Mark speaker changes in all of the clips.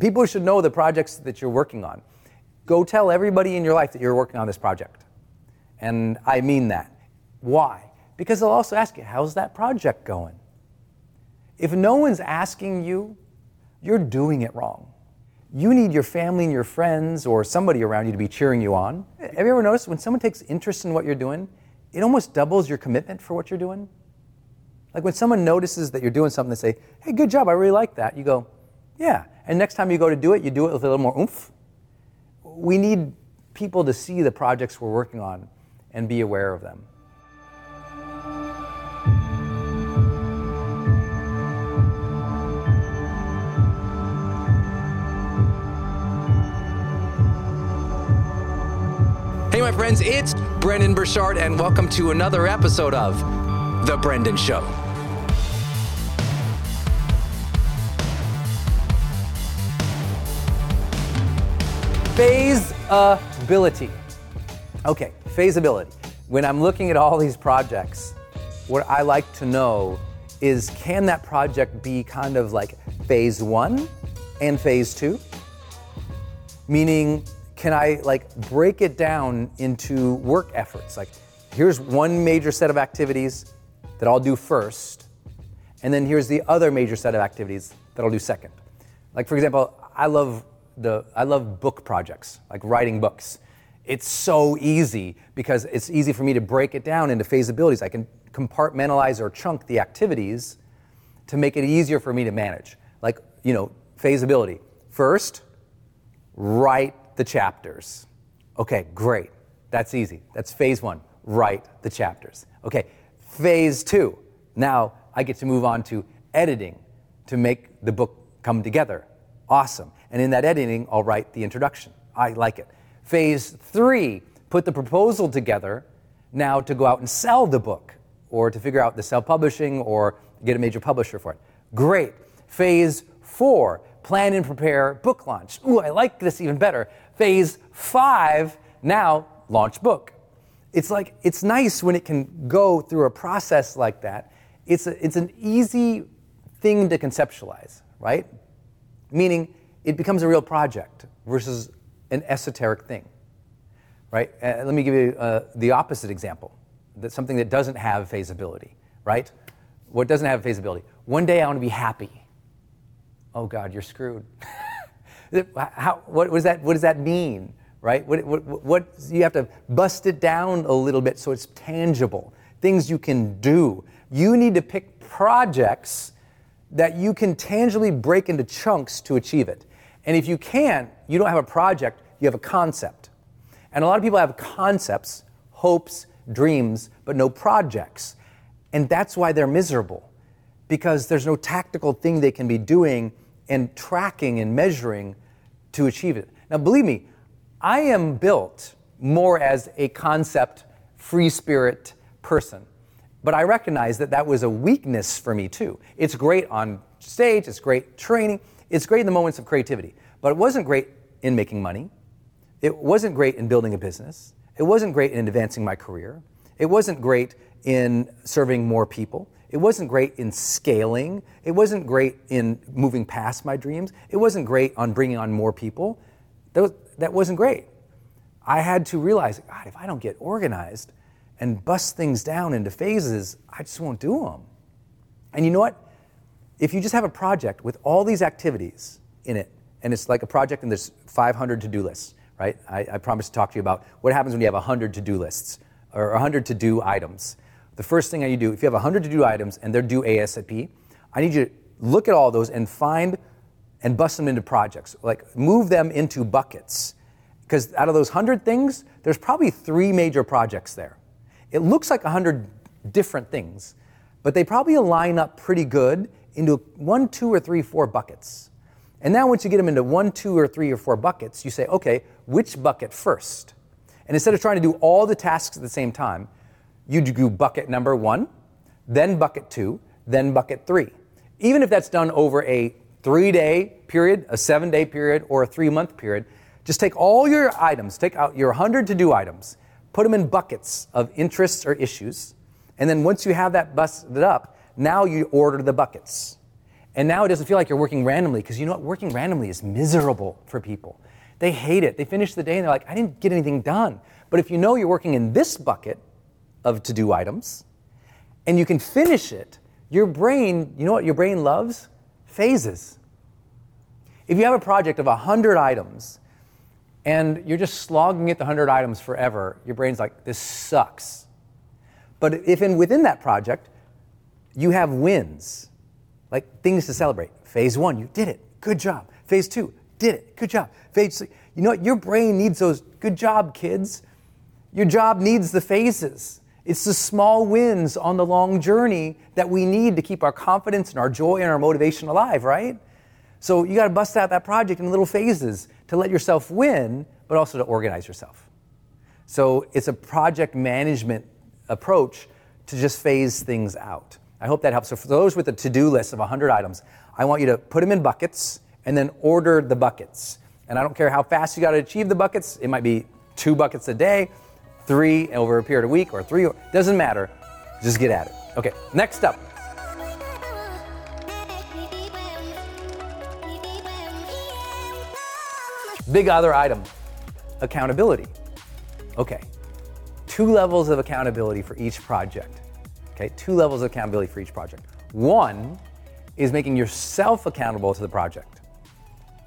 Speaker 1: People should know the projects that you're working on. Go tell everybody in your life that you're working on this project. And I mean that. Why? Because they'll also ask you, how's that project going? If no one's asking you, you're doing it wrong. You need your family and your friends or somebody around you to be cheering you on. Have you ever noticed when someone takes interest in what you're doing, it almost doubles your commitment for what you're doing? Like when someone notices that you're doing something, they say, hey, good job, I really like that. You go, yeah. And next time you go to do it, you do it with a little more oomph. We need people to see the projects we're working on and be aware of them.
Speaker 2: Hey, my friends, it's Brendon Burchard, and welcome to another episode of The Brendon Show.
Speaker 1: Phaseability. Okay, phaseability. When I'm looking at all these projects, what I like to know is can that project be kind of like phase one and phase two? Meaning, can I like break it down into work efforts? Like, here's one major set of activities that I'll do first, and then here's the other major set of activities that I'll do second. Like, for example, I love the I love book projects, like writing books. it's so easy because it's easy for me to break it down into phasabilities. I can compartmentalize or chunk the activities to make it easier for me to manage. Like, you know, phasability. First, write the chapters. Okay, great. That's easy. That's phase one. Write the chapters. Okay, phase two. Now I get to move on to editing to make the book come together. Awesome. And in that editing, I'll write the introduction. I like it. Phase three, put the proposal together now to go out and sell the book or to figure out the self publishing or get a major publisher for it. Great. Phase four, plan and prepare book launch. Ooh, I like this even better. Phase five, now launch book. It's like, it's nice when it can go through a process like that. It's, a, it's an easy thing to conceptualize, right? Meaning it becomes a real project versus an esoteric thing, right? Uh, let me give you uh, the opposite example. That's something that doesn't have phasability, right? What doesn't have phasability? One day I want to be happy. Oh God, you're screwed. How, what, does that, what does that mean, right? What, what, what, you have to bust it down a little bit so it's tangible, things you can do. You need to pick projects that you can tangibly break into chunks to achieve it. And if you can't, you don't have a project, you have a concept. And a lot of people have concepts, hopes, dreams, but no projects. And that's why they're miserable, because there's no tactical thing they can be doing and tracking and measuring to achieve it. Now, believe me, I am built more as a concept, free spirit person. But I recognize that that was a weakness for me too. It's great on stage, it's great training, it's great in the moments of creativity. But it wasn't great in making money. It wasn't great in building a business. It wasn't great in advancing my career. It wasn't great in serving more people. It wasn't great in scaling. It wasn't great in moving past my dreams. It wasn't great on bringing on more people. That, was, that wasn't great. I had to realize, God, if I don't get organized, and bust things down into phases, I just won't do them. And you know what? If you just have a project with all these activities in it, and it's like a project and there's 500 to do lists, right? I, I promised to talk to you about what happens when you have 100 to do lists or 100 to do items. The first thing you do, if you have 100 to do items and they're due ASAP, I need you to look at all those and find and bust them into projects. Like move them into buckets. Because out of those 100 things, there's probably three major projects there. It looks like 100 different things, but they probably line up pretty good into one, two, or three, four buckets. And now, once you get them into one, two, or three, or four buckets, you say, okay, which bucket first? And instead of trying to do all the tasks at the same time, you do bucket number one, then bucket two, then bucket three. Even if that's done over a three day period, a seven day period, or a three month period, just take all your items, take out your 100 to do items, put them in buckets of interests or issues. And then once you have that busted up, now you order the buckets. And now it doesn't feel like you're working randomly because you know what? Working randomly is miserable for people. They hate it. They finish the day and they're like, I didn't get anything done. But if you know you're working in this bucket of to do items and you can finish it, your brain, you know what your brain loves? Phases. If you have a project of 100 items and you're just slogging at the 100 items forever, your brain's like, this sucks. But if in, within that project, you have wins, like things to celebrate. Phase one, you did it, good job. Phase two, did it, good job. Phase three, you know what? Your brain needs those, good job, kids. Your job needs the phases. It's the small wins on the long journey that we need to keep our confidence and our joy and our motivation alive, right? So you got to bust out that project in little phases to let yourself win, but also to organize yourself. So it's a project management approach to just phase things out. I hope that helps. So for those with a to-do list of 100 items, I want you to put them in buckets and then order the buckets. And I don't care how fast you got to achieve the buckets. It might be two buckets a day, three over a period of a week, or three. Doesn't matter. Just get at it. Okay. Next up, Big other item accountability. Okay, two levels of accountability for each project. Okay, two levels of accountability for each project. One is making yourself accountable to the project.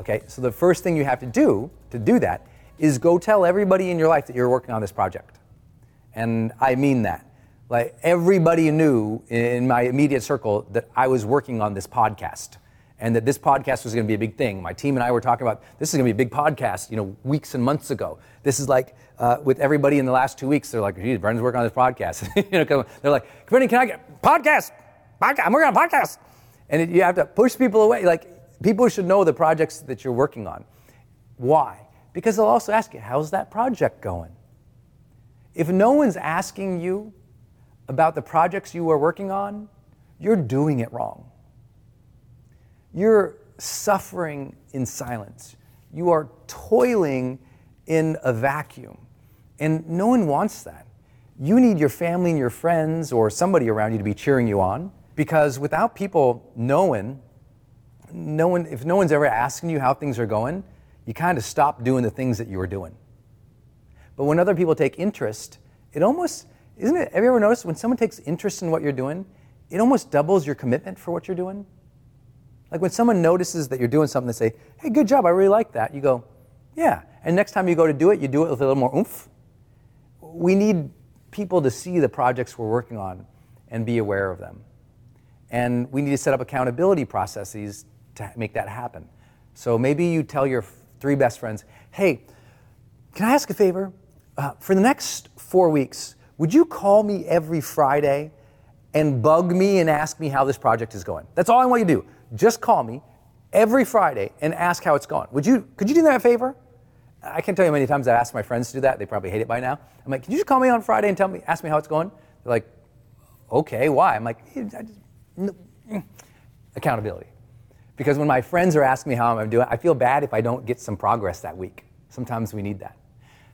Speaker 1: Okay, so the first thing you have to do to do that is go tell everybody in your life that you're working on this project. And I mean that. Like everybody knew in my immediate circle that I was working on this podcast and that this podcast was going to be a big thing. My team and I were talking about this is going to be a big podcast, you know, weeks and months ago. This is like uh, with everybody in the last two weeks. They're like, "Geez, Brendon's working on this podcast." you know, they're like, "Brendon, can I get podcast? podcast? I'm working on a podcast." And it, you have to push people away. Like people should know the projects that you're working on. Why? Because they'll also ask you, "How's that project going?" If no one's asking you about the projects you are working on, you're doing it wrong. You're suffering in silence. You are toiling in a vacuum. And no one wants that. You need your family and your friends or somebody around you to be cheering you on because without people knowing, no one, if no one's ever asking you how things are going, you kind of stop doing the things that you were doing. But when other people take interest, it almost isn't it? Have you ever noticed when someone takes interest in what you're doing, it almost doubles your commitment for what you're doing? Like when someone notices that you're doing something, they say, hey, good job, I really like that. You go, yeah. And next time you go to do it, you do it with a little more oomph. We need people to see the projects we're working on and be aware of them. And we need to set up accountability processes to make that happen. So maybe you tell your three best friends, hey, can I ask a favor? Uh, for the next four weeks, would you call me every Friday and bug me and ask me how this project is going? That's all I want you to do. Just call me every Friday and ask how it's going. Would you, could you do that a favor? I can't tell you how many times I've asked my friends to do that. They probably hate it by now. I'm like, can you just call me on Friday and tell me, ask me how it's going? They're like, okay, why? I'm like, just, no. Mm, accountability. Because when my friends are asking me how I'm doing, I feel bad if I don't get some progress that week. Sometimes we need that.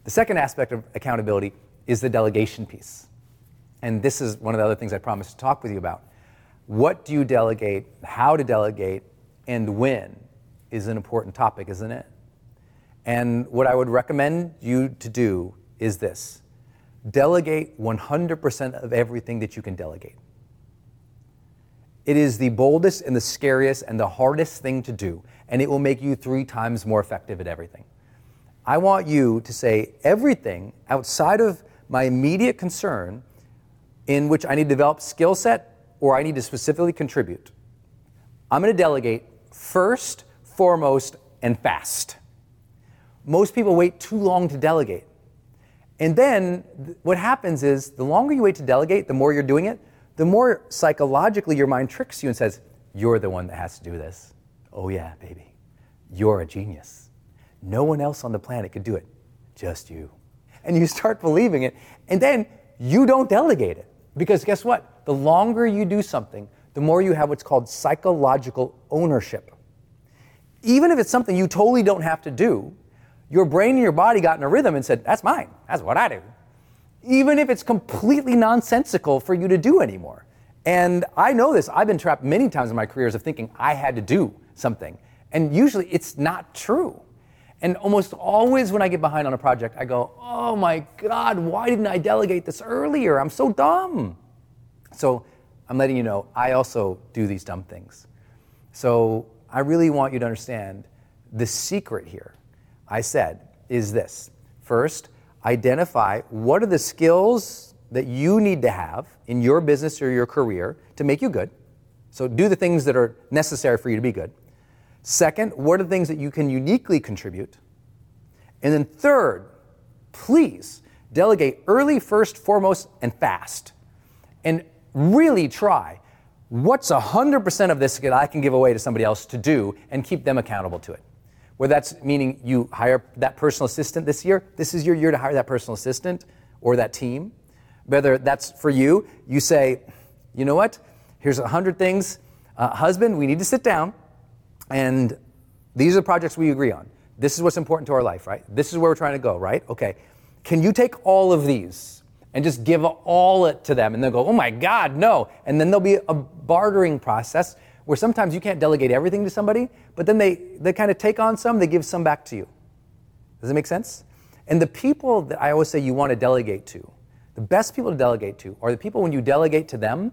Speaker 1: The second aspect of accountability is the delegation piece. And this is one of the other things I promised to talk with you about. What do you delegate, how to delegate, and when is an important topic, isn't it? And what I would recommend you to do is this delegate 100% of everything that you can delegate. It is the boldest and the scariest and the hardest thing to do, and it will make you three times more effective at everything. I want you to say everything outside of my immediate concern in which I need to develop skill set or I need to specifically contribute, I'm going to delegate first, foremost, and fast. Most people wait too long to delegate. And then th- what happens is the longer you wait to delegate, the more you're doing it, the more psychologically your mind tricks you and says, You're the one that has to do this. Oh, yeah, baby. You're a genius. No one else on the planet could do it, just you and you start believing it. And then you don't delegate it. Because guess what? The longer you do something, the more you have what's called psychological ownership. Even if it's something you totally don't have to do, your brain and your body got in a rhythm and said, That's mine. That's what I do. Even if it's completely nonsensical for you to do anymore. And I know this. I've been trapped many times in my careers of thinking I had to do something. And usually it's not true. And almost always when I get behind on a project, I go, oh my God, why didn't I delegate this earlier? I'm so dumb. So I'm letting you know, I also do these dumb things. So I really want you to understand the secret here, I said, is this. First, identify what are the skills that you need to have in your business or your career to make you good. So do the things that are necessary for you to be good. Second, what are the things that you can uniquely contribute? And then third, please delegate early, first, foremost, and fast. And really try what's 100% of this that I can give away to somebody else to do and keep them accountable to it. Whether that's meaning you hire that personal assistant this year, this is your year to hire that personal assistant or that team. Whether that's for you, you say, you know what, here's 100 things. Uh, husband, we need to sit down and these are the projects we agree on. This is what's important to our life, right? This is where we're trying to go, right? Okay. Can you take all of these and just give all it to them? And they'll go, oh my God, no. And then there'll be a bartering process where sometimes you can't delegate everything to somebody, but then they, they kind of take on some, they give some back to you. Does it make sense? And the people that I always say you want to delegate to, the best people to delegate to are the people when you delegate to them,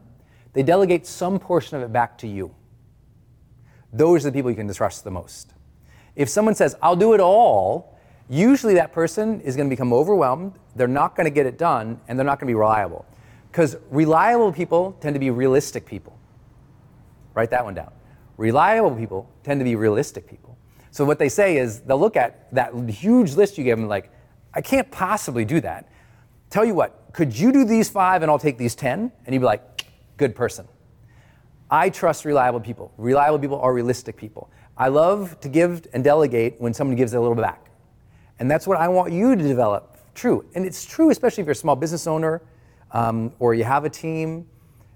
Speaker 1: they delegate some portion of it back to you. Those are the people you can trust the most. If someone says, I'll do it all, usually that person is going to become overwhelmed, they're not going to get it done, and they're not going to be reliable. Because reliable people tend to be realistic people. Write that one down. Reliable people tend to be realistic people. So what they say is they'll look at that huge list you give them, like, I can't possibly do that. Tell you what, could you do these five and I'll take these 10? And you'd be like, good person. I trust reliable people. Reliable people are realistic people. I love to give and delegate when someone gives a little bit back. And that's what I want you to develop. True. And it's true, especially if you're a small business owner um, or you have a team,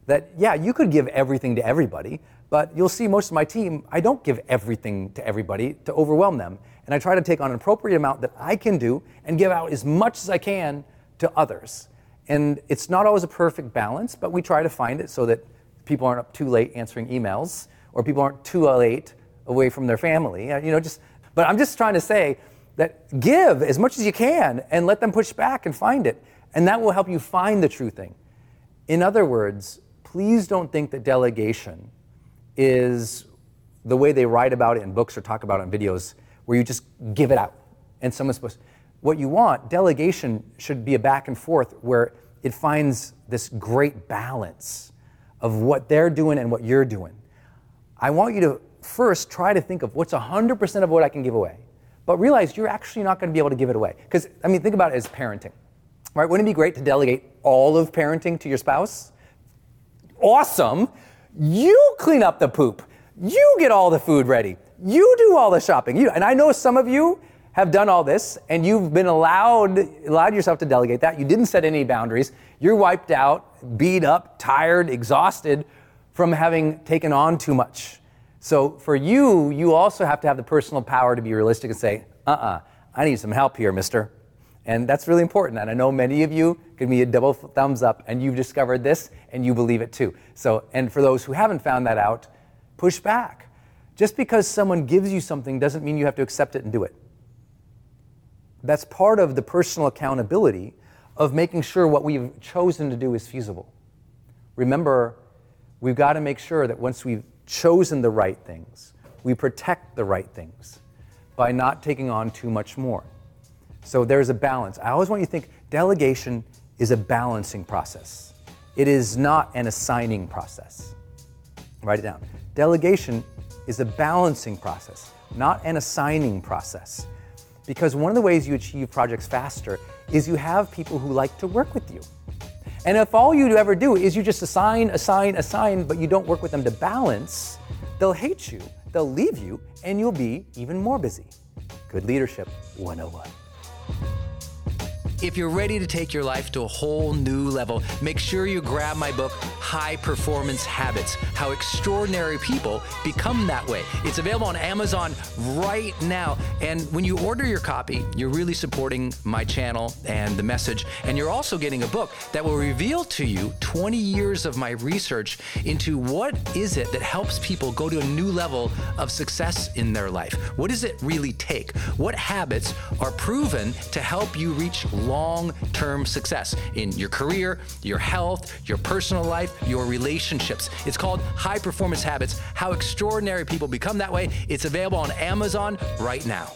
Speaker 1: that, yeah, you could give everything to everybody, but you'll see most of my team, I don't give everything to everybody to overwhelm them. And I try to take on an appropriate amount that I can do and give out as much as I can to others. And it's not always a perfect balance, but we try to find it so that people aren't up too late answering emails or people aren't too late away from their family. Uh, you know, just but I'm just trying to say that give as much as you can and let them push back and find it. And that will help you find the true thing. In other words, please don't think that delegation is the way they write about it in books or talk about it in videos, where you just give it out and someone's supposed. What you want, delegation should be a back and forth where it finds this great balance of what they're doing and what you're doing. I want you to first try to think of what's 100% of what I can give away, but realize you're actually not going to be able to give it away. Because, I mean, think about it as parenting, right? Wouldn't it be great to delegate all of parenting to your spouse? Awesome. You clean up the poop. You get all the food ready. You do all the shopping. You, and I know some of you have done all this and you've been allowed allowed yourself to delegate that. You didn't set any boundaries. You're wiped out, beat up, tired, exhausted from having taken on too much. So for you, you also have to have the personal power to be realistic and say, "Uh-uh, I need some help here, mister." And that's really important. And I know many of you give me a double thumbs up and you've discovered this and you believe it too. So, and for those who haven't found that out, push back. Just because someone gives you something doesn't mean you have to accept it and do it. That's part of the personal accountability of making sure what we've chosen to do is feasible. Remember, we've got to make sure that once we've chosen the right things, we protect the right things by not taking on too much more. So there's a balance. I always want you to think delegation is a balancing process. It is not an assigning process. Write it down. Delegation is a balancing process, not an assigning process. Because one of the ways you achieve projects faster is you have people who like to work with you. And if all you ever do is you just assign, assign, assign, but you don't work with them to balance, they'll hate you, they'll leave you, and you'll be even more busy. Good Leadership 101.
Speaker 2: If you're ready to take your life to a whole new level, make sure you grab my book, High Performance Habits How Extraordinary People Become That Way. It's available on Amazon right now. And when you order your copy, you're really supporting my channel and the message. And you're also getting a book that will reveal to you 20 years of my research into what is it that helps people go to a new level of success in their life. What does it really take? What habits are proven to help you reach long term success in your career, your health, your personal life, your relationships. It's called High Performance Habits How Extraordinary People Become That Way. It's available on Amazon right now.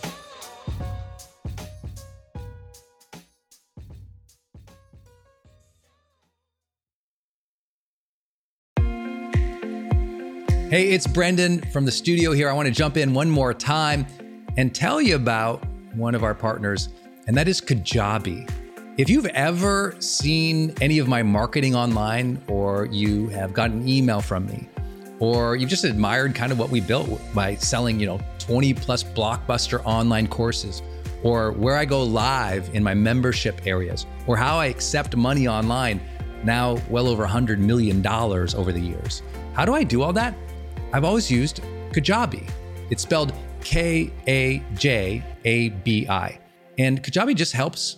Speaker 2: Hey, it's Brendon from the studio here. I want to jump in one more time and tell you about one of our partners and that is Kajabi. If you've ever seen any of my marketing online, or you have gotten an email from me, or you've just admired kind of what we built by selling, you know, 20 plus blockbuster online courses, or where I go live in my membership areas, or how I accept money online, now well over $100 million over the years. How do I do all that? I've always used Kajabi. It's spelled K A J A B I. And Kajabi just helps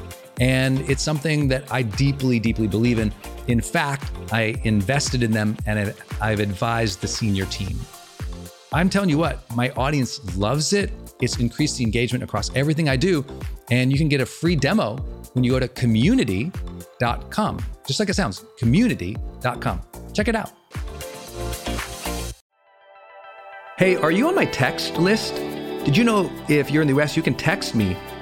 Speaker 3: And it's something that I deeply, deeply believe in. In fact, I invested in them and I've advised the senior team. I'm telling you what, my audience loves it. It's increased the engagement across everything I do. And you can get a free demo when you go to community.com. Just like it sounds, community.com. Check it out. Hey, are you on my text list? Did you know if you're in the US, you can text me